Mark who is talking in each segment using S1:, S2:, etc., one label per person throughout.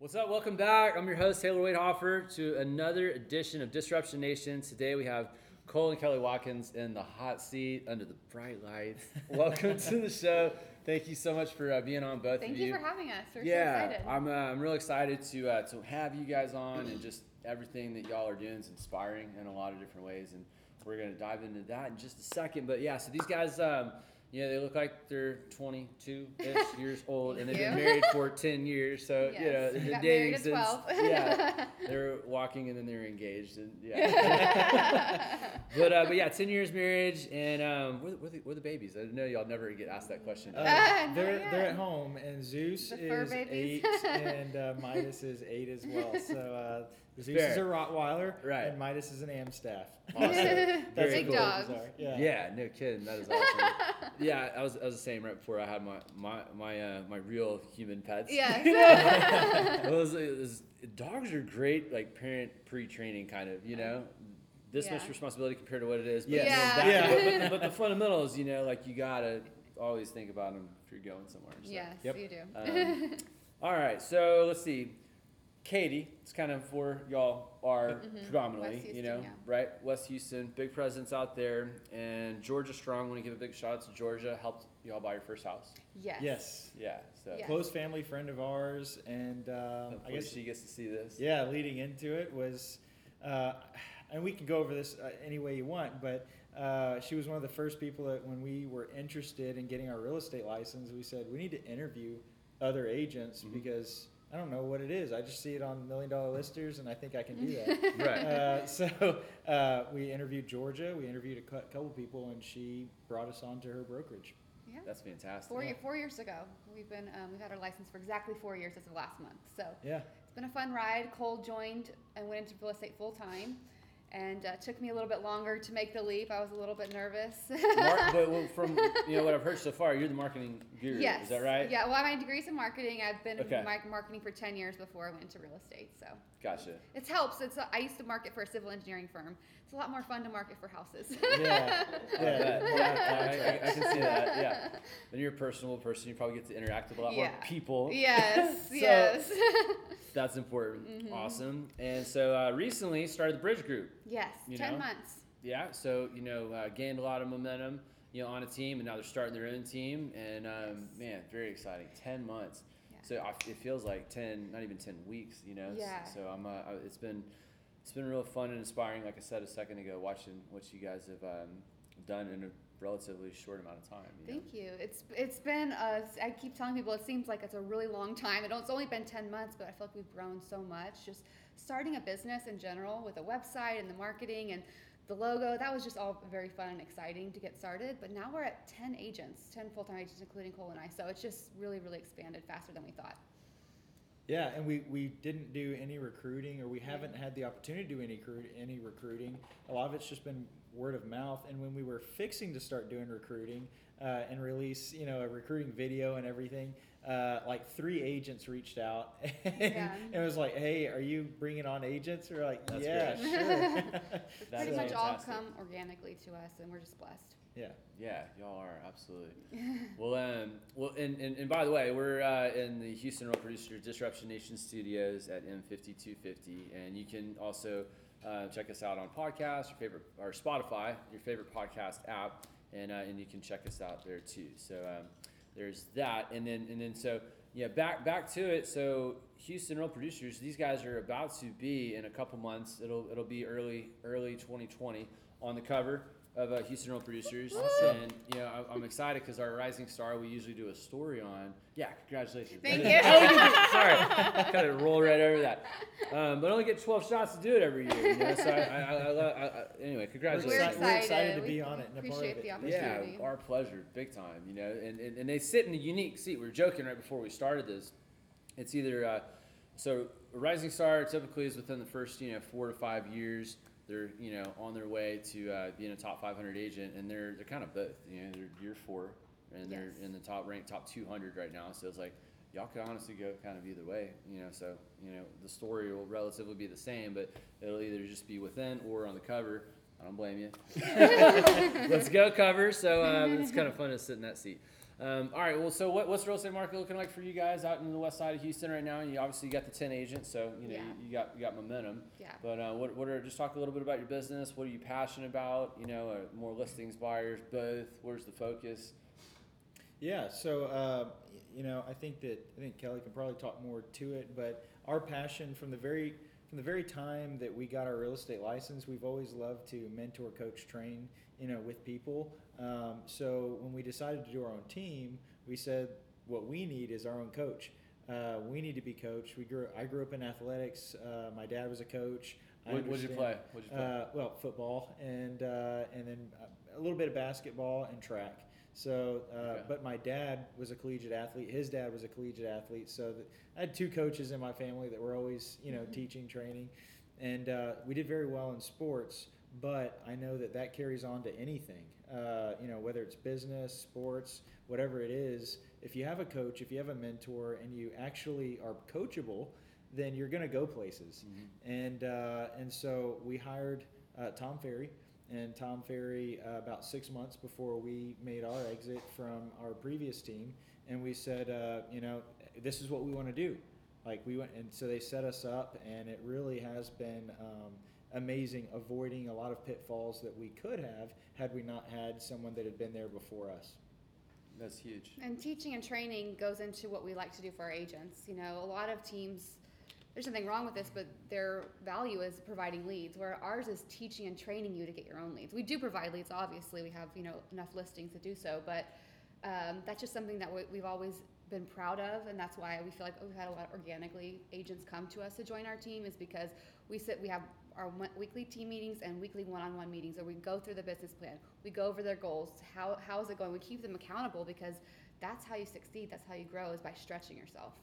S1: What's up? Welcome back. I'm your host, Taylor Wade Hoffer, to another edition of Disruption Nation. Today we have Cole and Kelly Watkins in the hot seat under the bright lights. Welcome to the show. Thank you so much for uh, being on, both
S2: Thank
S1: of
S2: you.
S1: Thank you.
S2: for having us. We're so
S1: yeah,
S2: excited.
S1: I'm, uh, I'm real excited to, uh, to have you guys on and just everything that y'all are doing is inspiring in a lot of different ways. And we're going to dive into that in just a second. But yeah, so these guys, um, you know, they look like they're 22 ish years old and they've been married for 10 years. So, you know,
S2: Yes.
S1: they've been dating since.
S2: 12.
S1: yeah, they're walking and then they're engaged. And yeah. but, uh, but yeah, 10 years marriage. And um, we're, the- we're, the, we're the babies. I know y'all never get asked that question.
S3: Uh, they're
S2: yet.
S3: they're at home, and Zeus
S2: The
S3: is eight, and uh, Midas is eight as well. So Zeus is a Rottweiler,
S1: Right.
S3: and Midas is an Amstaff.
S1: Awesome.
S3: That's
S1: Very
S2: Big
S1: cool.
S3: what
S2: dogs.
S3: Yeah.
S1: Yeah, no kidding. That is awesome. yeah, I was, I was saying right before I had my my my uh, my real human pets.
S2: yes.
S1: It was- it was- dogs are great, like parent pre-training kind of. You know, this much responsibility compared to what it is. But,
S3: Yes.
S1: you know,
S2: Yeah.
S3: Yeah.
S1: But, but the fundamentals, you know, like you gotta always think about them if you're going somewhere. so.
S2: yes,
S3: Yep.
S2: you do.
S1: Um, all right, so let's see. Katy, it's kind of where y'all are
S2: Mhm.
S1: predominantly,
S2: West
S1: you know,
S2: yeah.
S1: right? West Houston, big presence out there, and Georgia Strong. Want to give a big shout out to Georgia. Helped y'all buy your first house.
S2: yes.
S3: Yes.
S1: Yeah, so
S2: Yeah.
S3: Close family friend of ours, and um, I guess
S1: she gets to see this.
S3: yeah, leading into it was, uh, and we can go over this uh, any way you want, but uh, she was one of the first people that when we were interested in getting our real estate license, we said we need to interview other agents
S1: Mhm.
S3: because I don't know what it is. I just see it on million dollar listers, and I think I can do that.
S1: Right.
S3: uh, so uh, we interviewed Georgia. We interviewed a couple people, and she brought us on to her brokerage.
S2: Yeah.
S1: That's fantastic.
S2: Four,
S3: Yeah.
S2: four years ago, we've been um, we've had our license for exactly four years as of last month. So
S3: Yeah,
S2: it's been a fun ride. Cole joined and went into real estate full time, and uh, took me a little bit longer to make the leap. I was a little bit nervous.
S1: Mar- but well, from you know what I've heard so far, you're the marketing guru.
S2: yes.
S1: Is that right?
S2: Yeah. Well, my degree's in marketing. I've been
S1: Okay.
S2: in marketing for ten years before I went into real estate. So
S1: Gotcha.
S2: it helps. It's a, I used to market for a civil engineering firm. It's a lot more fun to market for houses.
S3: yeah, yeah. more
S1: Yeah, I- I, I can see that. Yeah. Then you're a personable person. You probably get to interact with a lot more
S2: Yeah.
S1: people.
S2: yes.
S1: So-
S2: yes.
S1: That's important.
S2: Mhm.
S1: Awesome. And so uh, recently started the Bridge Group.
S2: Yes.
S1: You
S2: ten
S1: know?
S2: months.
S1: Yeah. So you know uh, gained a lot of momentum. You know on a team, and now they're starting their own team. And um,
S2: Yes.
S1: man, very exciting. Ten months.
S2: Yeah.
S1: So I, it feels like ten, not even ten weeks. You know.
S2: Yeah.
S1: So I'm. Uh, it's been, it's been real fun and inspiring. Like I said a second ago, watching what you guys have um, done in a relatively short amount of time. You know?
S2: Thank you. It's it's been uh, I keep telling people it seems like it's a really long time. It's only been ten months, but I feel like we've grown so much. Just starting a business in general with a website and the marketing and the logo that was just all very fun and exciting to get started. But now we're at ten agents, ten full time agents, including Cole and I. So it's just really really expanded faster than we thought.
S3: Yeah, and we, we didn't do any recruiting, or we haven't had the opportunity to do any recruit, any recruiting. A lot of it's just been word of mouth. And when we were fixing to start doing recruiting uh, and release, you know, a recruiting video and everything, uh, like three agents reached out and,
S2: Yeah.
S3: and it was like, "Hey, are you bringing on agents?" We're like,
S1: That's
S3: "Yeah,
S1: great.
S3: sure."
S2: It's
S1: That
S2: pretty
S1: is
S2: much all
S1: fantastic.
S2: come organically to us, and we're just blessed.
S3: yeah.
S1: Yeah, y'all are absolutely. well, um, well, and, and, and by the way, we're uh, in the Houston Real Producer Disruption Nation Studios at M5250, and you can also uh, check us out on podcast, your favorite or Spotify, your favorite podcast app, and uh, and you can check us out there too. So um, there's that, and then and then so yeah, back back to it. So Houston Real Producers, these guys are about to be in a couple months. It'll it'll be early early 2020 on the cover of uh, Houston Real Producers,
S3: Awesome.
S1: and you know I, I'm excited because our rising star we usually do a story on. Yeah, congratulations.
S2: Thank you.
S1: is- I sorry, kind of roll right over that. Um, but I only get 12 shots to do it every year. You know, so I, I, I, I, I, I anyway, congratulations.
S2: We're
S3: excited, we're excited to
S2: We
S3: be on it and a part of
S2: appreciate
S3: it.
S2: the
S1: Yeah, our pleasure, big time. You know, and, and, and they sit in a unique seat. We were joking right before we started this. It's either uh, so a rising star typically is within the first you know four to five years. They're you know on their way to uh, being a top 500 agent, and they're they're kind of both. You know, they're year four, and they're
S2: Yes.
S1: in the top rank, top 200 right now. So it's like y'all could honestly go kind of either way. You know, so you know the story will relatively be the same, but it'll either just be within or on the cover. I don't blame you. Let's go cover. So um, it's kind of fun to sit in that seat. Um, all right. Well, so what, what's the real estate market looking like for you guys out in the west side of Houston right now? And you obviously you got the ten agents, so you know
S2: Yeah.
S1: you, you got you got momentum.
S2: Yeah.
S1: But uh, what what are just talk a little bit about your business? What are you passionate about? You know, uh, more listings, buyers, both. Where's the focus?
S3: Yeah, so uh, you know, I think that I think Kelly can probably talk more to it, but our passion from the very from the very time that we got our real estate license, we've always loved to mentor, coach, train, you know, with people. Um, so when we decided to do our own team, we said what we need is our own coach. Uh, we need to be coached. We grew. I grew up in athletics. Uh, my dad was a coach.
S1: What, what'd you play? What'd you play?
S3: uh, well, football and uh, and then a little bit of basketball and track. So, uh,
S1: Okay.
S3: but my dad was a collegiate athlete. His dad was a collegiate athlete. So that I had two coaches in my family that were always, you know,
S2: Mhm.
S3: teaching, training, and uh, we did very well in sports. But I know that that carries on to anything. Uh, you know, whether it's business, sports, whatever it is. If you have a coach, if you have a mentor, and you actually are coachable, then you're going to go places
S1: Mhm.
S3: and uh, and so we hired uh, Tom Ferry, and Tom Ferry uh, about six months before we made our exit from our previous team, and we said, uh, you know, this is what we want to do. Like we went, and so they set us up, and it really has been um, amazing, avoiding a lot of pitfalls that we could have had we not had someone that had been there before us.
S1: That's huge.
S2: And teaching and training goes into what we like to do for our agents. You know, a lot of teams, there's nothing wrong with this, but their value is providing leads, where ours is teaching and training you to get your own leads. We do provide leads, obviously, we have, you know, enough listings to do so, but um, that's just something that we, we've always been proud of, and that's why we feel like we've had a lot of organically agents come to us to join our team, is because we sit, we have our weekly team meetings and weekly one-on-one meetings, where we go through the business plan, we go over their goals, how, how is it going, we keep them accountable, because that's how you succeed, that's how you grow, is by stretching yourself.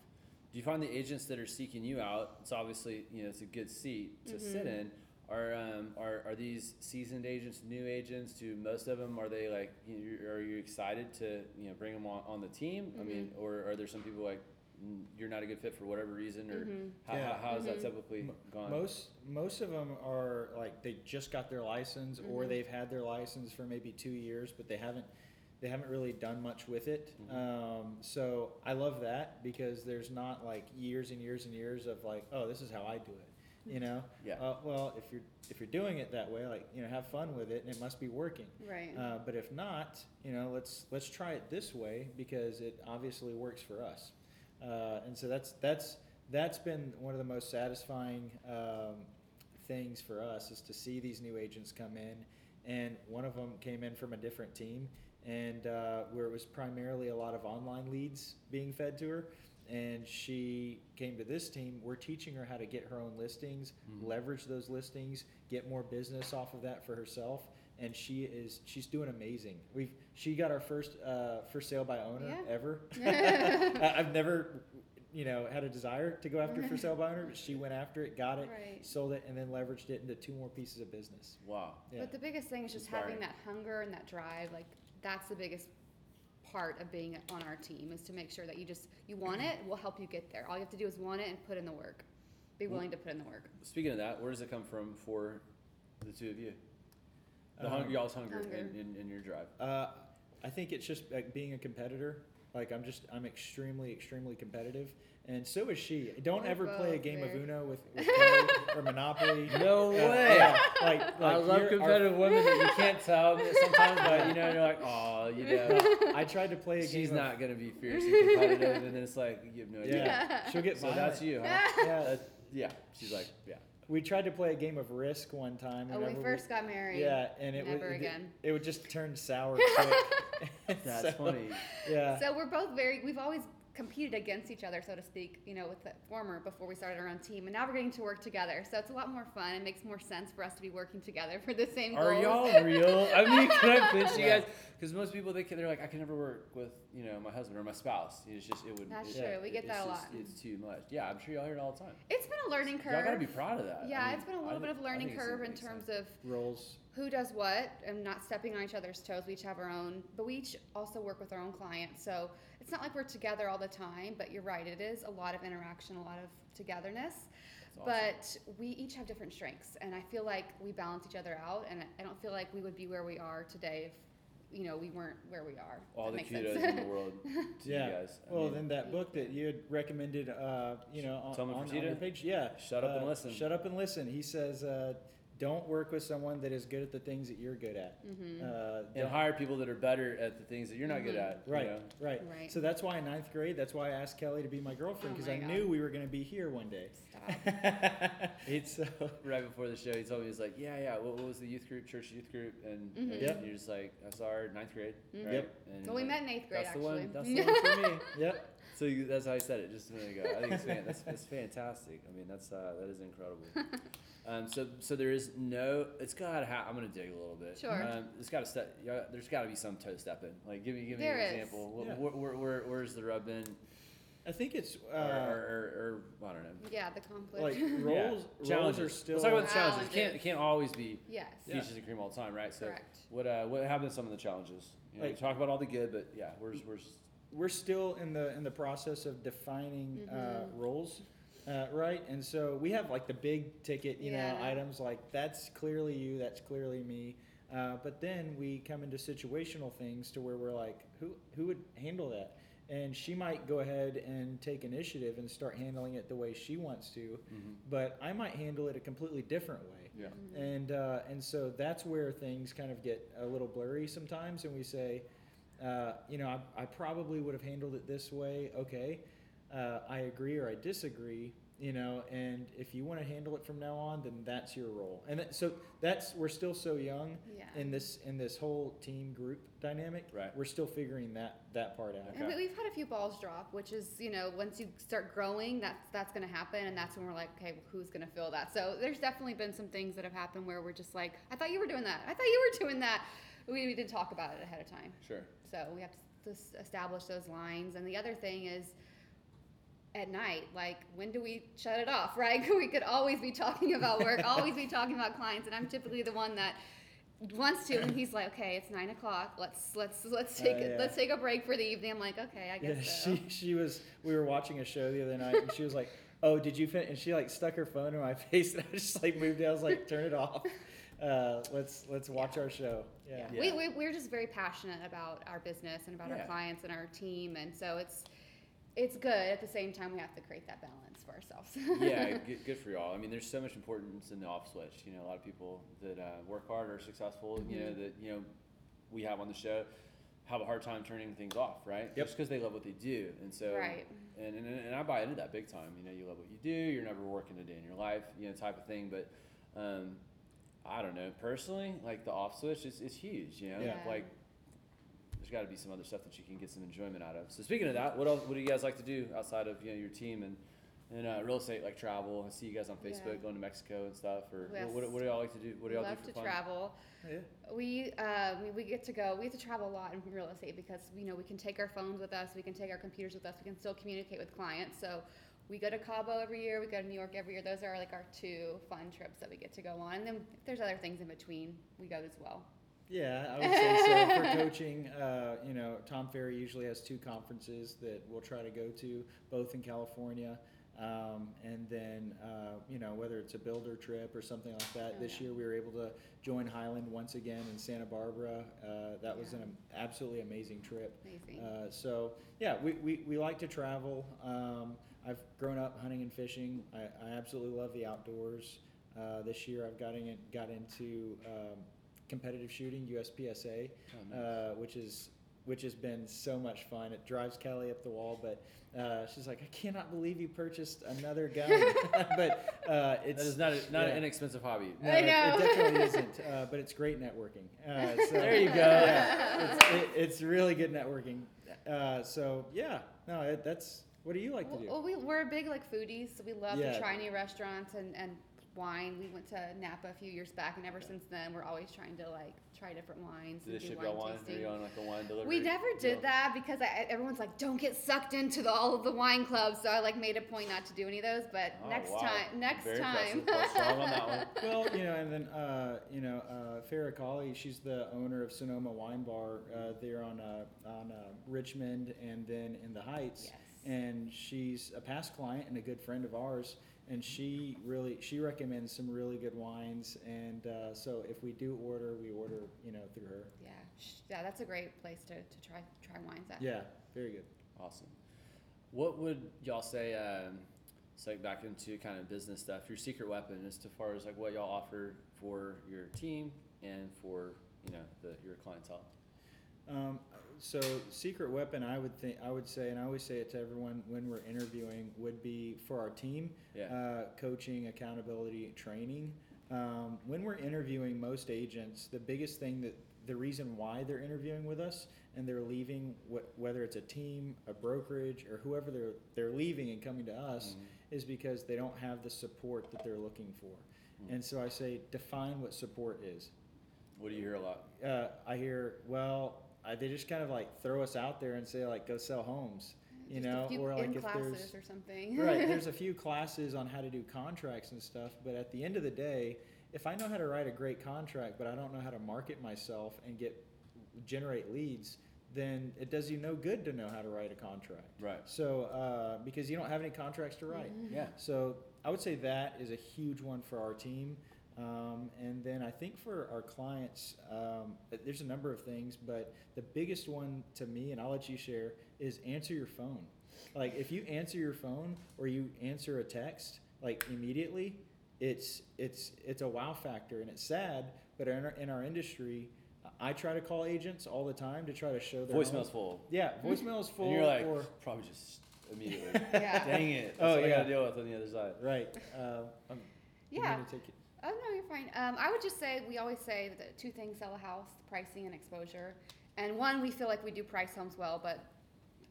S1: Do you find the agents that are seeking you out? It's obviously you know it's a good seat to sit
S2: Mhm.
S1: in. Are um are, are these seasoned agents, new agents? Do most of them are they like? You, are you excited to you know bring them on, on the team? I mean, or are there some people like "Mm, you're not a good fit for whatever reason, or
S2: Mhm.
S1: how,
S3: Yeah.
S1: how, how has that
S2: Mhm.
S1: typically gone?
S3: Most most of them are like they just got their license or
S2: Mhm.
S3: they've had their license for maybe two years, but they haven't they haven't really done much with it.
S1: Mhm.
S3: Um, so I love that because there's not like years and years and years of like, oh, this is how I do it. You know?
S1: Yeah.
S3: Uh, well, if you're if you're doing it that way, like you know, have fun with it, and it must be working.
S2: Right.
S3: Uh, but if not, you know, let's let's try it this way because it obviously works for us. Uh, and so that's that's that's been one of the most satisfying um, things for us is to see these new agents come in. And one of them came in from a different team, and uh, where it was primarily a lot of online leads being fed to her. And she came to this team. We're teaching her how to get her own listings,
S1: Mhm.
S3: leverage those listings, get more business off of that for herself and she is she's doing amazing. We've she got our first uh, for sale by owner
S2: Yeah.
S3: ever. I- I've never you know had a desire to go after for sale by owner, but she went after it, got it,
S2: Right.
S3: sold it, and then leveraged it into two more pieces of business.
S1: Wow.
S3: Yeah.
S2: But the biggest thing is just having that hunger and that drive. Like that's the biggest part of being on our team is to make sure that you just you want it. We'll help you get there. All you have to do is want it and put in the work. Be
S1: Well-
S2: willing to put in the work.
S1: Speaking of that, where does it come from for the two of you? The
S3: Um,
S1: hunger, y'all's hunger,
S2: Hunger.
S1: In, in, in your drive.
S3: Uh, I think it's just like being a competitor. Like I'm just I'm extremely extremely competitive, and so is she. Don't
S2: We're
S3: ever play a
S2: both
S3: game of Uno with, with Kelly or Monopoly.
S1: No
S3: Uh,
S1: way.
S3: yeah, like,
S1: I love
S3: you're- our-
S1: competitive women that you can't tell sometimes, but you know, you're like, oh, you know,
S3: I tried to play a game.
S1: she's
S3: of-
S1: not gonna be fiercely competitive, and then it's like you have no idea.
S3: Yeah, she'll get
S1: So that's you, huh?
S3: Yeah,
S1: That- yeah. She's like, yeah.
S3: we tried to play a game of Risk one time.
S2: Oh, when we
S3: whenever
S2: first got married.
S3: Yeah, and it
S2: Never
S3: would it, it would just turn sour quick.
S1: That's
S3: So,
S1: funny.
S3: Yeah.
S2: So we're both very. We've always competed against each other, so to speak. You know, with the former before we started our own team, and now we're getting to work together. So it's a lot more fun. It makes more sense for us to be working together for the same
S1: Are
S2: goals.
S1: y'all real? I mean, can I pinch you guys? Because most people they can, they're like, I can never work with you know my husband or my spouse. It's just it would.
S2: That's
S1: it-
S2: true. We get
S1: it's
S2: that a
S1: just-
S2: lot.
S1: It's too much. Yeah, I'm sure y'all hear it all the time.
S2: It's been a learning curve.
S1: Y'all gotta be proud of that. I
S2: Yeah,
S1: mean,
S2: it's been a little bit of a
S1: I
S2: learning curve in
S1: amazing.
S2: terms of
S3: Roles.
S2: Who does what and not stepping on each other's toes. We each have our own, but we each also work with our own clients. So it's not like we're together all the time, but you're right. It is a lot of interaction, a lot of togetherness.
S1: Awesome.
S2: But we each have different strengths, and I feel like we balance each other out. And I don't feel like we would be where we are today if you know, we weren't where we are.
S1: All the kudos
S2: sense.
S1: in the world to
S3: yeah.
S1: you guys. I
S3: well,
S1: mean,
S3: then that book that you had recommended, uh, you know, on,
S1: Toma
S3: on, on your page, yeah.
S1: Shut Up and
S3: uh,
S1: Listen.
S3: Shut up and listen. He says, uh, don't work with someone that is good at the things that you're good at.
S2: Mhm.
S3: Uh,
S1: and hire people that are better at the things that you're not good
S2: Mhm.
S1: at. you
S3: Right,
S1: know?
S3: right,
S2: Right.
S3: So that's why in ninth grade, that's why I asked Kelly to be my girlfriend
S2: Oh
S3: because
S2: my
S3: I
S2: God.
S3: knew we were going to be here one day.
S2: Stop.
S1: It's
S3: so
S1: right before the show. He told me he's like, yeah, yeah. What, what was the youth group, church youth group? And, and
S2: Mhm.
S3: Yep.
S1: you're just like, that's our ninth grade,
S2: Mhm.
S1: right?
S3: Yep.
S1: And
S2: Well, we
S1: he's
S2: met in eighth grade
S1: That's the one. That's the one for me.
S3: yep.
S1: So you, that's how I said it just a minute ago. I think it's fan, that's, that's fantastic. I mean, that's uh, that is incredible. Um, so so there is no. It's got to have. I'm gonna dig a little bit.
S2: Sure.
S1: Um, it's got to step. Yeah, there's got to be some toe stepping. Like give me give me
S2: There
S1: an
S2: is.
S1: example. Wh-
S3: Yeah.
S1: Where, where, where, where's the rub in?
S3: I think it's
S1: Or,
S3: uh,
S1: or, or, or I don't know.
S2: yeah, the conflict.
S3: like
S1: Yeah.
S3: roles. Roles
S1: Challenges.
S3: are still.
S1: Let's talk about the challenges. It can't it can't always be
S2: yes.
S3: Yeah.
S1: peaches and cream all the time, right? So
S2: Correct.
S1: what uh what have been some of the challenges? You know,
S3: Like-
S1: you talk about all the good, but yeah, where's where's
S3: we're still in the in the process of defining uh,
S2: Mhm.
S3: roles, uh, right? And so we have like the big ticket, you know, items like that's clearly you, that's clearly me. Uh, but then we come into situational things to where we're like, who who would handle that? And she might go ahead and take initiative and start handling it the way she wants to,
S1: mm-hmm.
S3: but I might handle it a completely different way.
S1: yeah.
S2: Mhm.
S3: And uh, and so that's where things kind of get a little blurry sometimes, and we say, uh, you know, I, I probably would have handled it this way. Okay, uh, I agree or I disagree. You know, and if you want to handle it from now on, then that's your role. And that, so that's we're still so young
S2: Yeah.
S3: in this in this whole team group dynamic.
S1: Right.
S3: We're still figuring that that part out.
S1: Okay.
S2: And we- we've had a few balls drop, which is, you know, once you start growing, that's that's going to happen, and that's when we're like, okay, who's going to fill that? So there's definitely been some things that have happened where we're just like, I thought you were doing that. I thought you were doing that. We, we did talk about it ahead of time,
S1: Sure.
S2: so we have to establish those lines. And the other thing is, at night, like when do we shut it off? Right? we could always be talking about work, always be talking about clients, and I'm typically the one that wants to and he's like okay it's nine o'clock let's let's let's
S3: Oh,
S2: take
S3: yeah.
S2: let's take a break for the evening i'm like okay i
S3: Yeah,
S2: guess so
S3: she she was. We were watching a show the other night, and she was like, "Oh, did you finish?" And she like stuck her phone in my face, and I just like moved it. I was like, "Turn it off. Uh, let's let's watch our show." Yeah.
S2: Yeah.
S1: Yeah.
S2: We, we, we're just very passionate about our business and about
S1: Yeah.
S2: our clients and our team, and so it's it's good. At the same time, we have to create that balance for ourselves.
S1: yeah, good, good for y'all. I mean, there's so much importance in the off switch. You know, a lot of people that uh, work hard are successful. You know,
S2: Mhm.
S1: that you know we have on the show have a hard time turning things off, right?
S3: Yep.
S1: Just because they love what they do, and so
S2: Right.
S1: And, and and I buy into that big time. You know, you love what you do. You're never working a day in your life. You know, type of thing. But um, I don't know personally, like the off switch is, is huge. You know,
S3: Yeah.
S1: like there's got to be some other stuff that you can get some enjoyment out of. So speaking of that, what else? What do you guys like to do outside of you know your team and and uh, real estate, like travel? I see you guys on Facebook
S2: Yeah.
S1: going to Mexico and stuff. Or
S2: Yes.
S1: what, what do y'all like to do? What do y'all
S2: love
S1: do for
S2: to
S1: fun?
S2: travel.
S3: Yeah.
S2: We, uh, we we get to go. We have to travel a lot in real estate because you know we can take our phones with us, we can take our computers with us, we can still communicate with clients. So we go to Cabo every year. We go to New York every year. Those are like our two fun trips that we get to go on. And then there's other things in between, we go as well.
S3: Yeah, I would say so. For coaching, uh, you know, Tom Ferry usually has two conferences that we'll try to go to, both in California. Um, and then, uh, you know, whether it's a builder trip or something like that.
S2: Oh,
S3: this
S2: yeah.
S3: year we were able to join Highland once again in Santa Barbara. Uh, that was an absolutely amazing trip.
S2: Amazing.
S3: Uh, so yeah, we, we, we like to travel. Um, I've grown up hunting and fishing. I, I absolutely love the outdoors. Uh, this year I've gotten, got into um, competitive shooting, USPSA,
S1: Oh, nice.
S3: uh, which is which has been so much fun. It drives Kelly up the wall, but uh, she's like, I cannot believe you purchased another gun. but uh, it's
S1: that is not a, not
S3: yeah.
S1: an inexpensive hobby.
S3: no,
S2: I
S3: it-
S2: know.
S3: It, definitely isn't, uh, but it's great networking. Uh, so,
S1: There you go.
S3: Yeah, it's, it, it's really good networking. Uh, so yeah, no, it, that's what do you like to do?
S2: Well, we, we're big like foodies, so we love
S3: Yeah.
S2: to try new restaurants and, and wine. We went to Napa a few years back, and ever since then, we're always trying to like try different wines
S1: Do
S2: and
S1: they
S2: do
S1: ship
S2: wine
S1: wine?
S2: Tasting.
S1: you on like a wine delivery?
S2: We never
S1: deal?
S2: did that because I, everyone's like, don't get sucked into the, all of the wine clubs. So I like made a point not to do any of those. But
S1: Oh,
S2: next
S1: wow.
S2: time, next
S1: Very
S2: time.
S1: impressive. Well, on that one.
S3: well, you know, and then uh, you know, uh, Farrah Colley, she's the owner of Sonoma Wine Bar uh, there on uh, on uh, Richmond and then in the Heights.
S2: yes.
S3: and she's a past client and a good friend of ours. And she really she recommends some really good wines, and uh, so if we do order, we order you know through her.
S2: Yeah, yeah, that's a great place to, to try try wines at.
S3: Yeah, very good.
S1: Awesome. What would y'all say, um, so like back into kind of business stuff, your secret weapon as to far as like what y'all offer for your team and for, you know, the, your clientele?
S3: Um, so secret weapon, I would think, I would say, and I always say it to everyone when we're interviewing, would be for our team,
S1: Yeah.
S3: uh, coaching, accountability, training. Um, when we're interviewing most agents, the biggest thing that the reason why they're interviewing with us and they're leaving, wh- whether it's a team, a brokerage, or whoever they're they're leaving and coming to us,
S1: Mhm.
S3: is because they don't have the support that they're looking for.
S1: Mhm.
S3: And so I say, define what support is
S1: What do you hear a lot?
S3: uh, I hear, well, I, they just kind of like throw us out there and say like, go sell homes, you
S2: Just a
S3: know,
S2: few
S3: or like
S2: in
S3: if
S2: classes
S3: there's
S2: or something.
S3: right, there's a few classes on how to do contracts and stuff, but at the end of the day, if I know how to write a great contract, but I don't know how to market myself and get generate leads, then it does you no good to know how to write a contract.
S1: Right.
S3: So uh, because you don't have any contracts to write.
S2: Mhm.
S1: Yeah.
S3: So I would say that is a huge one for our team. Um, and then I think for our clients, um, there's a number of things, but the biggest one to me, and I'll let you share, is answer your phone. Like if you answer your phone or you answer a text like immediately, it's it's it's a wow factor, and it's sad. But in our, in our industry, I try to call agents all the time to try to show their
S1: Voicemail's
S3: home-
S1: full.
S3: Yeah, voicemail's full.
S1: And you're like,
S3: or
S1: probably just immediately.
S2: Yeah.
S1: Dang it. That's
S3: Oh,
S1: what I
S3: yeah.
S1: gotta deal with on the other side.
S3: right. Uh, I'm, I'm
S2: Yeah. Oh no, you're fine. Um, I would just say we always say that two things sell a house: pricing and exposure. And one, we feel like we do price homes well, but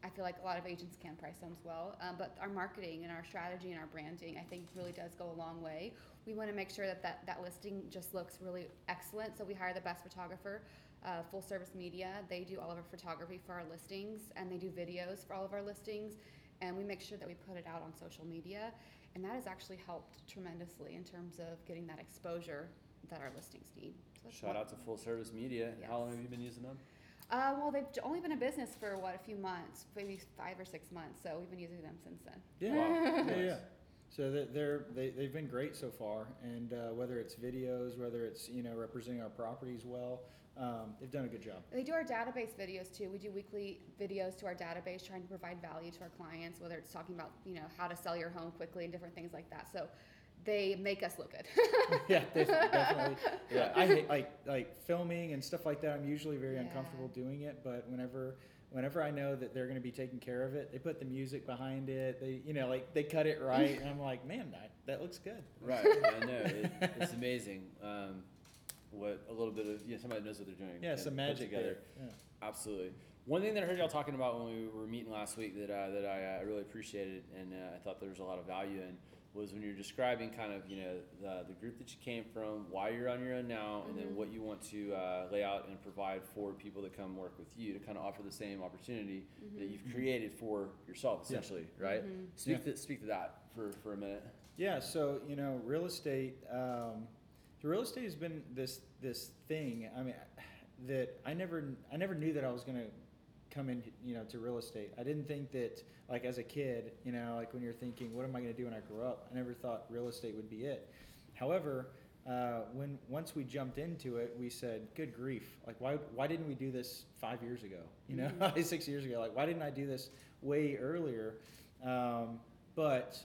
S2: I feel like a lot of agents can price homes well. Um, but our marketing and our strategy and our branding, I think, really does go a long way. We want to make sure that, that that listing just looks really excellent. So we hire the best photographer, uh, Full Service Media. They do all of our photography for our listings, and they do videos for all of our listings. And we make sure that we put it out on social media and that has actually helped tremendously in terms of getting that exposure that our listings need. So that's
S1: Shout
S2: one-
S1: out to Full Service Media. How long have you been using them?
S2: Uh, well, they've only been in business for what a few months, maybe five or six months. So we've been using them since then.
S3: Yeah,
S1: Wow.
S3: yeah, yeah. So they're, they're they, they've been great so far, and uh, whether it's videos, whether it's you know representing our properties well, um, they've done a good job.
S2: They do our database videos too. We do weekly videos to our database, trying to provide value to our clients, whether it's talking about you know how to sell your home quickly and different things like that. So they make us look good.
S3: yeah, def- definitely.
S1: Yeah.
S3: I hate like like filming and stuff like that. I'm usually very
S2: Yeah.
S3: uncomfortable doing it, but whenever whenever I know that they're going to be taking care of it, they put the music behind it. They you know like they cut it right, and I'm like, man, that, that looks good.
S1: Right. I know. It, it's amazing. Um, what a little bit of yeah, somebody knows what they're doing.
S3: Yeah, some magic
S1: together.
S3: there. Yeah.
S1: Absolutely. One thing that I heard y'all talking about when we were meeting last week that uh, that I uh, really appreciated and uh, I thought there was a lot of value in was when you're describing kind of you know the, the group that you came from, why you're on your own now, and then
S2: Mhm.
S1: what you want to uh, lay out and provide for people that come work with you to kind of offer the same opportunity that
S2: Mhm.
S1: you've created for yourself,
S3: Yeah.
S1: essentially, right?
S2: Mhm.
S1: Speak
S3: Yeah.
S1: to speak to that for, for a minute.
S3: Yeah, so you know, real estate. Um, the real estate has been this this thing. I mean, that I never I never knew that I was gonna come in, you know, to real estate. I didn't think that like as a kid, you know, like when you're thinking, what am I gonna do when I grow up? I never thought real estate would be it. However, uh, when once we jumped into it, we said, "Good grief! Like, why why didn't we do this five years ago? You know,
S2: Mhm.
S3: six years ago? Like, why didn't I do this way earlier?" Um, but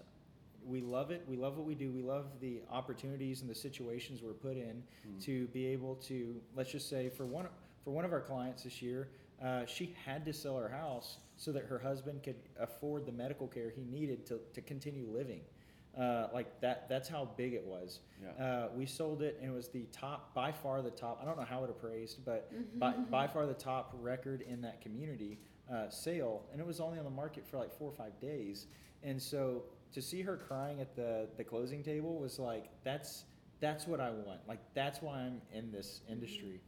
S3: we love it. We love what we do. We love the opportunities and the situations we're put in
S1: Mm.
S3: to be able to. Let's just say for one for one of our clients this year, uh, she had to sell her house so that her husband could afford the medical care he needed to, to continue living. Uh, like that. That's how big it was.
S1: Yeah.
S3: Uh, we sold it, and it was the top, by far the top. I don't know how it appraised, but by, by far the top record in that community uh, sale, and it was only on the market for like four or five days. And so to see her crying at the the closing table was like that's that's what I want. Like that's why I'm in this industry.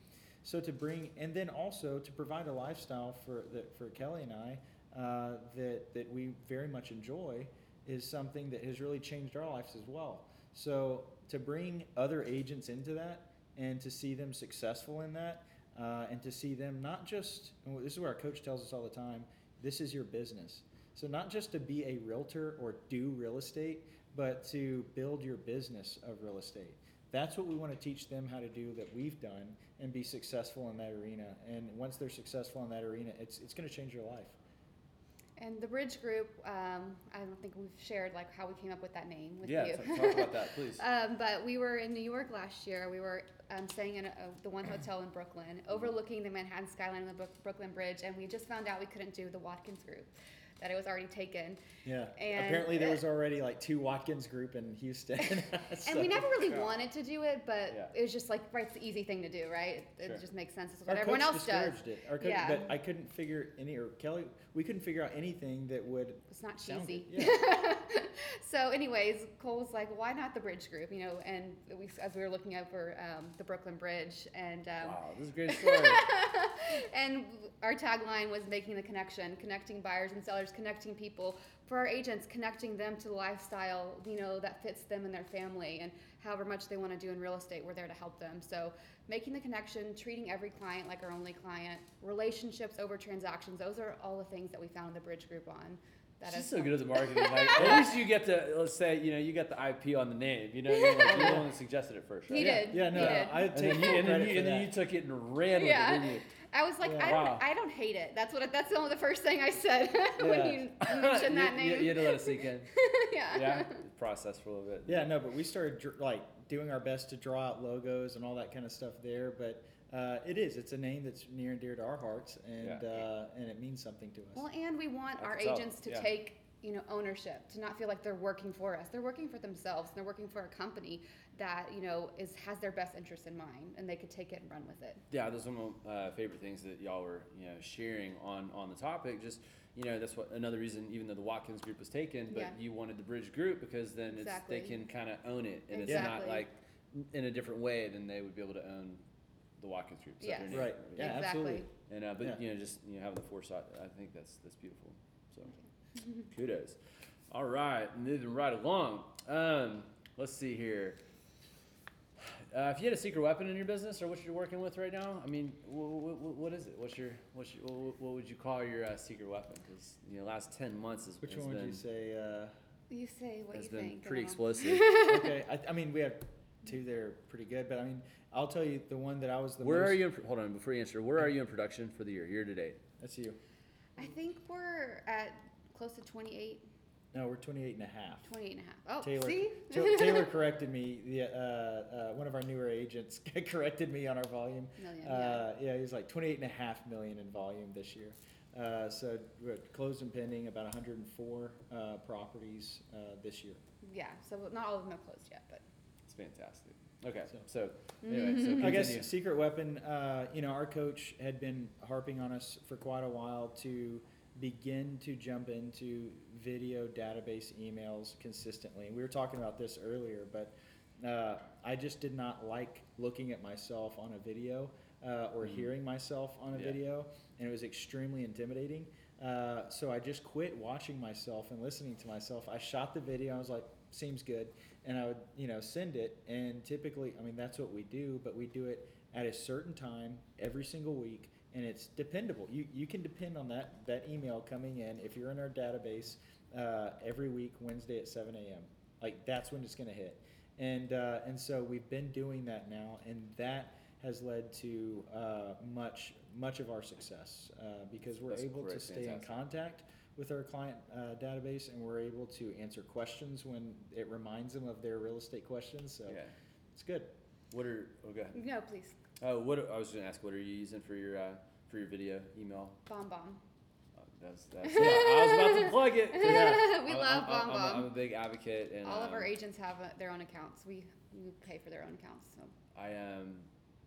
S3: So to bring and then also to provide a lifestyle for that for Kelly and I uh, that that we very much enjoy is something that has really changed our lives as well. So to bring other agents into that and to see them successful in that uh, and to see them not just and this is what our coach tells us all the time this is your business So not just to be a realtor or do real estate, but to build your business of real estate. That's what we want to teach them how to do that we've done and be successful in that arena. And once they're successful in that arena, it's, it's going to change your life.
S2: And the Bridge Group, um, I don't think we've shared like how we came up with that name with
S1: Yeah,
S2: you.
S1: t- talk about that, please.
S2: Um, but we were in New York last year. We were um, staying in a, a, the one hotel in Brooklyn, overlooking the Manhattan skyline and the Brooklyn Bridge, and we just found out we couldn't do the Watkins Group, that it was already taken.
S3: Yeah.
S2: And-
S3: Apparently there was already like two Watkins group in Houston.
S2: And we never really wanted to do it, but
S1: Yeah.
S2: it was just like right, it's the easy thing to do, right? It
S1: Sure.
S2: just makes sense. It's
S3: Our
S2: what everyone
S3: coach
S2: else does.
S3: it. Our coach,
S2: Yeah.
S3: but I couldn't figure any, or Kelly, we couldn't figure out anything that would
S2: It's not cheesy.
S3: Yeah.
S2: so, anyways, Cole was like, "Why not the Bridge Group?" You know, and we, as we were looking over um, the Brooklyn Bridge, and um,
S1: Wow, this is a great story.
S2: and our tagline was making the connection, connecting buyers and sellers, connecting people for our agents, connecting them to the lifestyle, you know, that fits them and their family and however much they want to do in real estate, we're there to help them. So making the connection, treating every client like our only client, relationships over transactions, those are all the things that we found the Bridge Group on. That
S1: She's
S2: has
S1: so good at the marketing. Like, at least you get to let's say you know you got the IP on the name. You know, you're, like, you're the one that suggested it first, right?
S2: He
S3: yeah,
S2: did.
S3: Yeah, no,
S2: He did.
S3: I
S1: And then, you, and, then you, and then you took it and ran with
S2: Yeah.
S1: it, didn't you?
S2: I was like,
S3: Yeah.
S2: I don't,
S1: Wow.
S2: I don't hate it. That's what. That's the, only, the first thing I said when you mentioned that
S1: you, you-
S2: name.
S1: You, had to let it sink in.
S2: yeah.
S1: Yeah, process for a little bit.
S3: Yeah, no, but we started dr- like doing our best to draw out logos and all that kind of stuff there. But uh, it is, it's a name that's near and dear to our hearts, and
S1: Yeah.
S3: uh, and it means something to us.
S2: Well, and we want
S1: I
S2: our
S1: can tell,
S2: agents to
S1: yeah.
S2: take, you know, ownership, to not feel like they're working for us. They're working for themselves. And they're working for a company that, you know, is has their best interest in mind, and they could take it and run with it.
S1: Yeah, those are one of my uh, favorite things that y'all were, you know, sharing on on the topic. Just, you know, that's what another reason, even though the Watkins group was taken, but
S2: Yeah.
S1: you wanted the Bridge group because then
S2: Exactly.
S1: it's they can kind of own it, and it's not like in a different way than they would be able to own the Watkins group. Is
S2: Yes.
S3: Right. Yeah,
S2: exactly.
S3: absolutely.
S1: And uh, but
S3: Yeah.
S1: you know, just you know, having the foresight, I think that's that's beautiful. So kudos. All right, moving right along. Um, let's see here. Uh, if you had a secret weapon in your business or what you're working with right now, I mean, what, what is it? What's your what's your, what, what would you call your uh, secret weapon? Because you know, last ten months has,
S3: Which
S1: has
S3: one would
S1: been
S3: you say? Uh,
S2: You say what
S1: has
S2: you
S1: been
S2: think.
S1: pretty
S2: and
S1: explosive.
S3: okay, I, I mean we have two that are pretty good, but I mean I'll tell you the one that I was the most
S1: Where
S3: most.
S1: are you? In, hold on, before you answer, where are you in production for the year, year to date?
S3: That's you.
S2: I think we're at close to 28,
S3: No, we're 28 and a half.
S2: 28 and a half. Oh,
S3: Taylor,
S2: see?
S3: Ta- Taylor corrected me. The uh, uh, one of our newer agents corrected me on our volume.
S2: Million,
S3: Uh, yeah, he was like 28 and a half million in volume this year. Uh, so we're closed and pending about 104 uh, properties uh, this year.
S2: yeah. So not all of them have closed yet, but
S1: It's fantastic. Okay,
S3: So-
S1: so anyway, so
S3: I guess secret weapon. Uh, you know, our coach had been harping on us for quite a while to begin to jump into video database emails consistently. We were talking about this earlier, but uh, I just did not like looking at myself on a video uh, or
S1: Mhm.
S3: hearing myself on a
S1: Yeah.
S3: video, and it was extremely intimidating. Uh, so I just quit watching myself and listening to myself. I shot the video. I was like, seems good, and I would, you know, send it. And typically, I mean, that's what we do, but we do it at a certain time every single week, and it's dependable. You you can depend on that that email coming in if you're in our database uh, every week Wednesday at 7 a.m. Like that's when it's going to hit, and uh, and so we've been doing that now, and that has led to uh, much much of our success uh, because we're
S1: That's
S3: able to
S1: great,
S3: stay in contact with our client uh, database and we're able to answer questions when it reminds them of their real estate questions so
S1: yeah.
S3: it's good
S1: What are? Oh, go ahead.
S2: no, please.
S1: Oh, what I was going to ask, what are you using for your uh, for your video email?
S2: Bomb Bomb.
S1: Uh, that's that's. yeah, I was about to plug it. 'cause
S2: we
S1: I'm-
S2: love
S1: I'm,
S2: Bomb
S1: I'm, I'm, I'm a big advocate, and
S2: All of our
S1: um,
S2: agents have uh, their own accounts. We, we pay for their own accounts. So
S1: I um,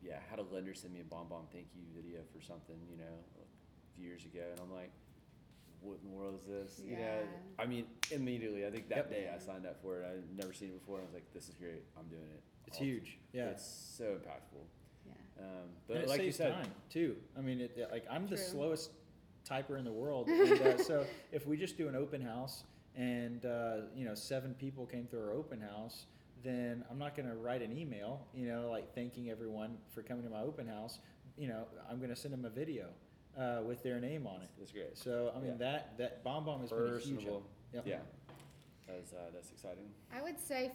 S1: yeah, had a lender send me a bomb bomb thank you video for something, you know, a few years ago, and I'm like, what in the world is this? Yeah. You know, I mean, immediately, I think that
S3: Yep.
S1: day I signed up for it. I'd never seen it before. I was like, this is great. I'm doing it.
S3: it's
S1: all the
S3: huge yeah
S1: It's so impactful.
S2: Yeah.
S1: Um,
S3: but
S1: but
S3: it
S1: like you said,
S3: time too i mean it, it- like i'm the slowest typer in the world and, uh, so if we just do an open house and uh, you know seven people came through our open house then i'm not going to write an email you know like thanking everyone for coming to my open house you know i'm going to send them a video uh, with their name on it.
S1: That's great.
S3: So I mean
S1: Yeah.
S3: that that Bomb Bomb has been a huge
S1: Personable.
S3: help. Yep.
S1: Yeah. That's uh, that's exciting.
S2: I would say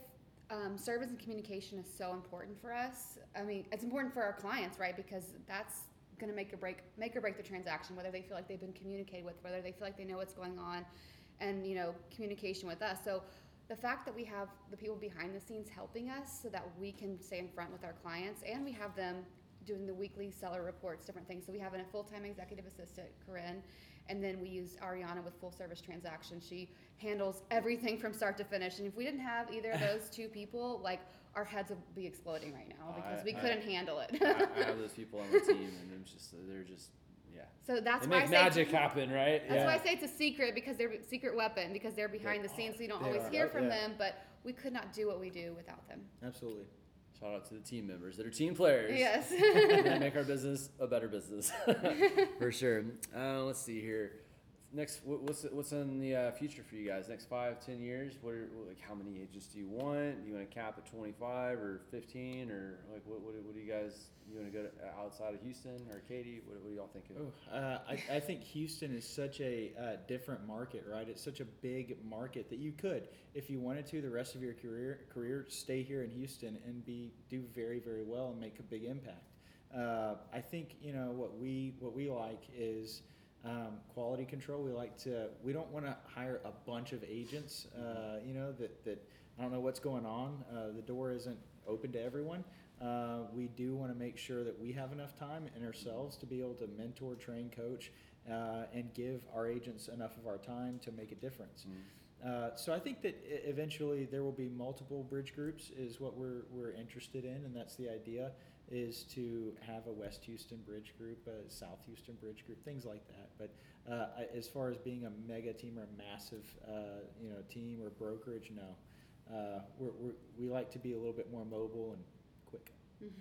S2: um, service and communication is so important for us. I mean, it's important for our clients, right? Because that's going to make or break make or break the transaction. Whether they feel like they've been communicated with, whether they feel like they know what's going on, and you know, communication with us. So the fact that we have the people behind the scenes helping us, so that we can stay in front with our clients, and we have them doing the weekly seller reports, different things. So we have a full-time executive assistant, Corinne, and then we use Ariana with full service transactions. She handles everything from start to finish. And if we didn't have either of those two people, like our heads would be exploding right now because we
S1: I- I-
S2: couldn't handle it.
S1: I, I have those people on the team, and it's just they're just yeah.
S2: so that's
S1: they
S2: why
S1: make
S2: I say
S1: magic happen, right?
S2: that's
S1: yeah.
S2: why I say it's a secret because they're a secret weapon because they're behind the scenes, so you don't always
S3: are,
S2: hear
S3: right?
S2: from
S3: Yeah.
S2: them. But we could not do what we do without them.
S3: Absolutely.
S1: Shout out to the team members that are team players.
S2: Yes.
S1: they make our business a better business for sure. Uh, let's see here. Next, what- what's what's in the uh, future for you guys? Next five, ten years? What are like? How many agents do you want? Do you want to cap at twenty five or fifteen or like what? What, what do you guys? You want to go to, outside of Houston or Katy? What, what y'all thinking?
S3: Oh, uh, I, I think Houston is such a uh, different market, right? It's such a big market that you could, if you wanted to, the rest of your career career stay here in Houston and be do very very well and make a big impact. Uh, I think you know what we what we like is um, quality control. We like to we don't want to hire a bunch of agents. Uh, you know that that I don't know what's going on. Uh, the door isn't open to everyone. Uh, we do want to make sure that we have enough time in ourselves to be able to mentor, train, coach, uh, and give our agents enough of our time to make a difference.
S1: Mm.
S3: Uh, so I think that eventually there will be multiple bridge groups is what we're, we're interested in, and that's the idea is to have a West Houston bridge group, a South Houston bridge group, things like that. But uh, as far as being a mega team or a massive uh, you know team or brokerage, no. Uh, we're, we're, we like to be a little bit more mobile and quick.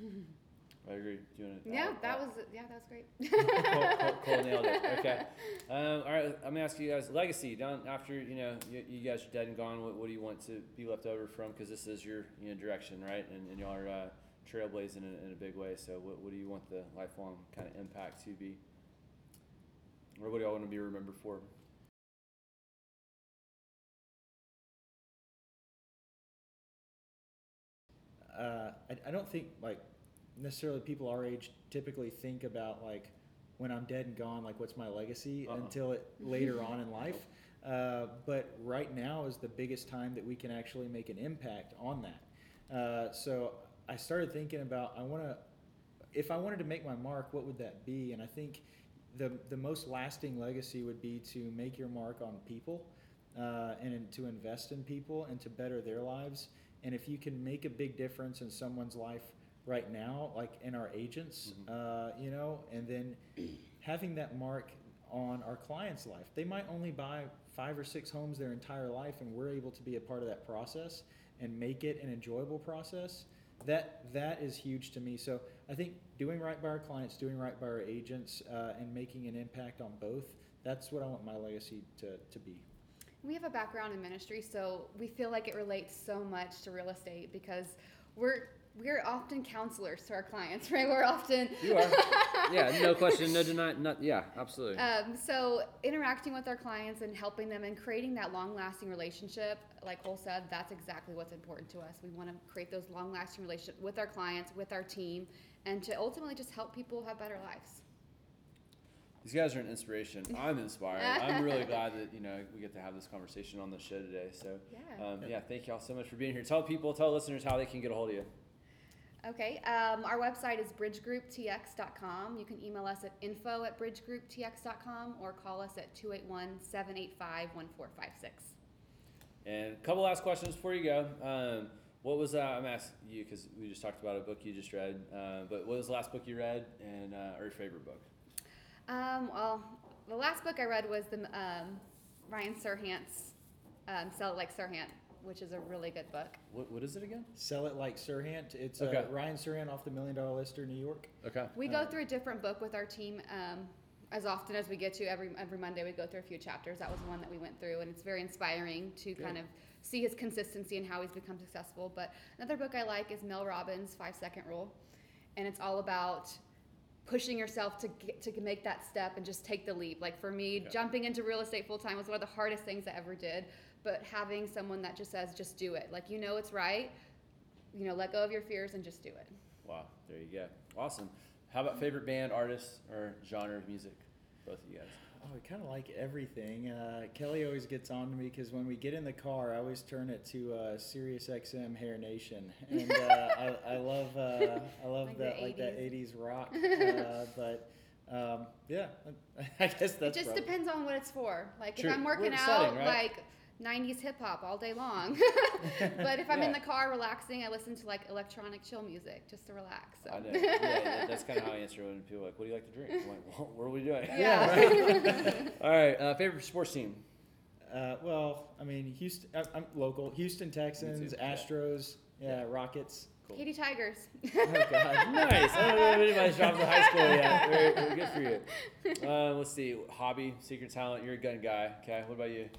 S1: I agree. Do you want to?
S2: yeah, that was yeah, that was great.
S1: Cole, Cole, Cole nailed it. Okay. Um, all right. I'm gonna ask you guys legacy down after you know you, you guys are dead and gone. What, what do you want to be left over from? Because this is your you know direction, right? And, and y'all are uh, trailblazing in, a- in a big way. So what, what do you want the lifelong kind of impact to be? Or what do y'all want to be remembered for?
S3: uh, I, I don't think like necessarily people our age typically think about like when I'm dead and gone, like what's my legacy
S1: Uh-uh.
S3: until it later on in life. Uh, but right now is the biggest time that we can actually make an impact on that. Uh, so I started thinking about I want to, if I wanted to make my mark, what would that be? And I think the the most lasting legacy would be to make your mark on people, uh, and to invest in people and to better their lives. And if you can make a big difference in someone's life right now, like in our agents,
S1: Mhm.
S3: uh, you know, and then having that mark on our client's life. They might only buy five or six homes their entire life, and we're able to be a part of that process and make it an enjoyable process. That that is huge to me. So I think doing right by our clients, doing right by our agents, uh, and making an impact on both. That's what I want my legacy to, to be.
S2: We have a background in ministry, so we feel like it relates so much to real estate because we're we're often counselors to our clients, right? We're often
S1: You are. yeah. No question. No deny. Not. Yeah. Absolutely.
S2: Um, so interacting with our clients and helping them and creating that long-lasting relationship, like Cole said, that's exactly what's important to us. We want to create those long-lasting relationships with our clients, with our team, and to ultimately just help people have better lives.
S1: These guys are an inspiration. I'm inspired. I'm really glad that you know we get to have this conversation on the show today. So,
S2: Yeah.
S1: um, yeah, thank y'all so much for being here. Tell people, tell listeners how they can get a hold of you.
S2: Okay. Um, our website is bridgegrouptx.com. You can email us at info at bridgegrouptx.com or call us at 281-785-1456.
S1: And a couple last questions before you go. Um, what was uh, I'm asking you because we just talked about a book you just read. Uh, but what was the last book you read and uh, or your favorite book?
S2: Um, well, the last book I read was the um, Ryan Serhant's um, Sell It Like Serhant, which is a really good book.
S1: What what is it again?
S3: Sell it like Serhant. It's
S1: Okay.
S3: uh, Ryan Serhant off the Million Dollar Lister, in New York.
S1: Okay.
S2: We go
S3: Uh,
S2: through a different book with our team um, as often as we get to. Every every Monday we go through a few chapters. That was one that we went through, and it's very inspiring to
S3: Good.
S2: kind of see his consistency and how he's become successful. But another book I like is Mel Robbins' Five Second Rule, and it's all about pushing yourself to get, to make that step and just take the leap. Like for me,
S1: Yeah.
S2: jumping into real estate full time was one of the hardest things I ever did. But having someone that just says, just do it. Like you know it's right. You know, let go of your fears and just do it.
S1: Wow, there you go. Awesome. How about favorite band, artist, or genre of music? Both of you guys.
S3: Oh, I kind of like everything. Uh, Kelly always gets on to me because when we get in the car, I always turn it to uh, Sirius XM Hair Nation, and uh, I, I love uh, I love
S2: Like the
S3: that like that
S2: 80s.
S3: '80s rock. Uh, but um, yeah, I guess that's
S2: it just
S3: probably-
S2: depends on what it's for. Like
S1: True.
S2: if I'm working
S1: We're
S2: out,
S1: setting, right?
S2: like 90s hip hop all day long. but if I'm in the car relaxing, I listen to like electronic chill music just to relax. So.
S1: I know. Yeah, yeah, that's kind of how I answer when people are like, "What do you like to drink?" I'm like, well, "What are we doing?"
S2: Yeah.
S1: All right. Uh, favorite sports team.
S3: Uh, well, I mean, Houston. I, I'm local. Houston Texans. Astros, yeah, Rockets.
S1: Cool.
S2: Katy Tigers.
S3: Oh God.
S1: nice. I don't know if anybody's dropped to high school yet. Very, very good for you. Uh, let's see. Hobby, secret talent. You're a gun guy. Okay. What about you?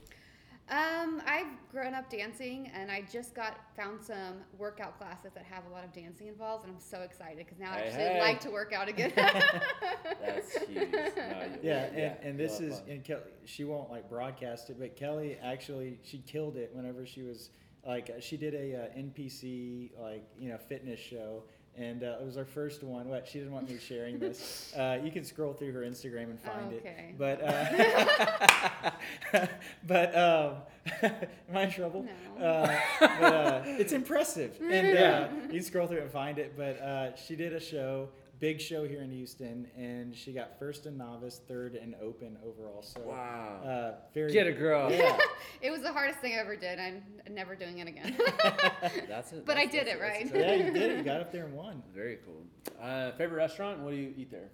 S2: Um, I've grown up dancing, and I just got found some workout classes that have a lot of dancing involved, and I'm so excited because now I actually
S1: hey.
S2: like to work out again.
S1: That's huge. No, you-
S3: Yeah, and, and this is
S1: have fun.
S3: and Kelly, she won't like broadcast it, but Kelly actually she killed it whenever she was like uh, she did a uh, NPC like you know fitness show. And uh, it was our first one. What she didn't want me sharing this. Uh, you can scroll through her Instagram and find
S2: Okay.
S3: it. But uh, but um, am I in trouble?
S2: No.
S3: Uh, but uh, it's impressive, and uh, you can scroll through and find it. But uh, she did a show, big show here in Houston, and she got first in novice, third in open overall. So
S1: Wow.
S3: uh, very
S1: Get a girl.
S3: Yeah,
S2: it was the hardest thing I ever did. I'm never doing it again.
S1: That's it.
S2: But I did it, right?
S3: yeah, you did it. You got up there and won.
S1: Very cool. Uh, favorite restaurant? What do you eat there?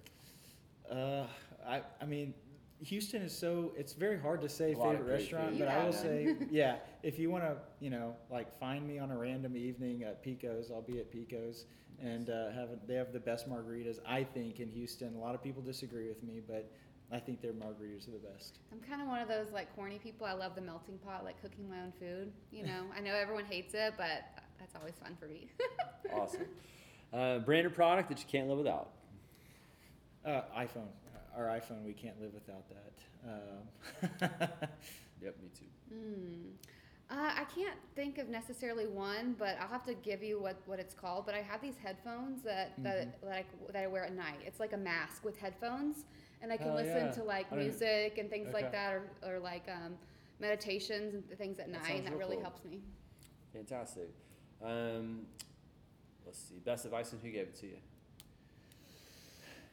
S3: Uh, I I mean. Houston is so it's very hard to say
S1: A
S3: favorite restaurant,
S1: food.
S3: but I will
S2: Yeah.
S3: say yeah, if you want to, you know, like find me on a random evening at Pico's, I'll be at Pico's and uh, have they have the best margaritas I think in Houston. A lot of people disagree with me, but I think their margaritas are the best.
S2: I'm kind of one of those like corny people. I love the melting pot, like cooking my own food. You know, I know everyone hates it, but that's always fun for me.
S1: Awesome. Uh, branded product that you can't live without.
S3: Uh, iPhone, our iPhone, we can't live without that. Um,
S1: Yep, me too.
S2: Hmm. Uh, I can't think of necessarily one, but I'll have to give you what, what it's called. But I have these headphones that that, that, I, that I wear at night. It's like a mask with headphones, and I can
S1: Oh,
S2: listen
S1: yeah.
S2: to like music and things like that, or, or like um, meditations and things at
S1: That
S2: night,
S1: sounds
S2: and that really
S1: cool.
S2: helps me.
S1: Fantastic. Um, let's see. Best advice and who gave it to you?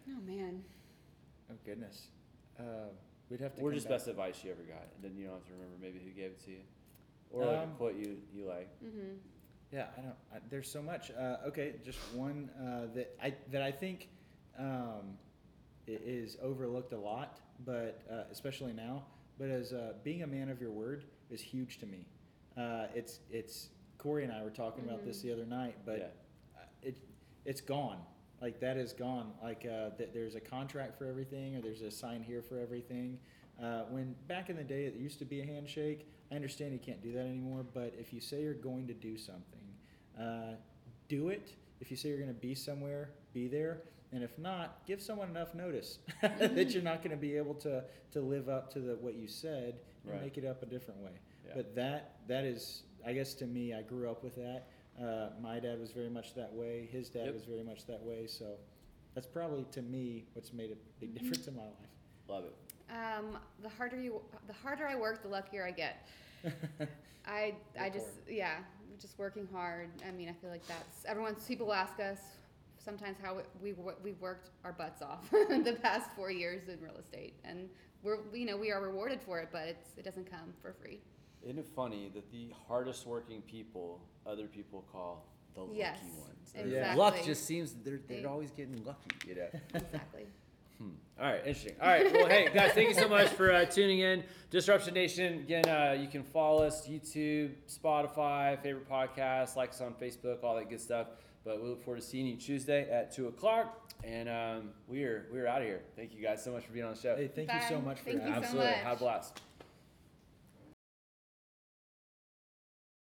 S2: Oh man.
S3: oh goodness, uh, we'd have to.
S1: Or
S3: come
S1: just
S3: back.
S1: best advice you ever got. And then you don't have to remember maybe who gave it to you. Or like
S3: Um,
S1: a quote you, you like.
S2: Mm-hmm.
S3: Yeah, I don't. I, there's so much. Uh, okay, just one uh, that I that I think um, is overlooked a lot, but uh, especially now. But as uh, being a man of your word is huge to me. Uh, it's it's Corey and I were talking about this
S2: Mhm.
S3: the other night, but
S1: yeah.
S3: uh, it it's gone. Like that is gone. Like uh, th- there's a contract for everything, or there's a sign here for everything. Uh, when back in the day, it used to be a handshake. I understand you can't do that anymore, but if you say you're going to do something, uh, do it. If you say you're going to be somewhere, be there. And if not, give someone enough notice that you're not going to be able to, to live up to the, what you said and
S1: Right.
S3: make it up a different way.
S1: Yeah.
S3: But that that is, I guess, to me, I grew up with that. Uh, my dad was very much that way. His dad
S1: Yep.
S3: was very much that way. So that's probably to me what's made a big
S2: Mhm.
S3: difference in my life.
S1: Love it.
S2: Um, the harder you, the harder I work, the luckier I get. I, I just,
S3: hard.
S2: yeah, just working hard. I mean, I feel like that's everyone's. People ask us sometimes how we we we've worked our butts off the past four years in real estate, and we're you know we are rewarded for it, but it's it doesn't come for free.
S1: Isn't it funny that the hardest working people other people call the
S2: Yes,
S1: lucky ones?
S2: exactly.
S1: Luck just seems they're, they're
S2: They-
S1: always getting lucky, you know.
S2: Exactly.
S1: Hmm. All right, interesting. All right, well, hey guys, thank you so much for uh, tuning in. Disruption Nation. Again, uh, you can follow us YouTube, Spotify, favorite podcast, like us on Facebook, all that good stuff. But we look forward to seeing you Tuesday at two o'clock, and um, we are we are out of here. Thank you guys so much for being on the show.
S3: Hey, thank you so much for
S2: Thank you
S3: having
S2: so
S3: me.
S1: Absolutely,
S2: much.
S1: have a blast.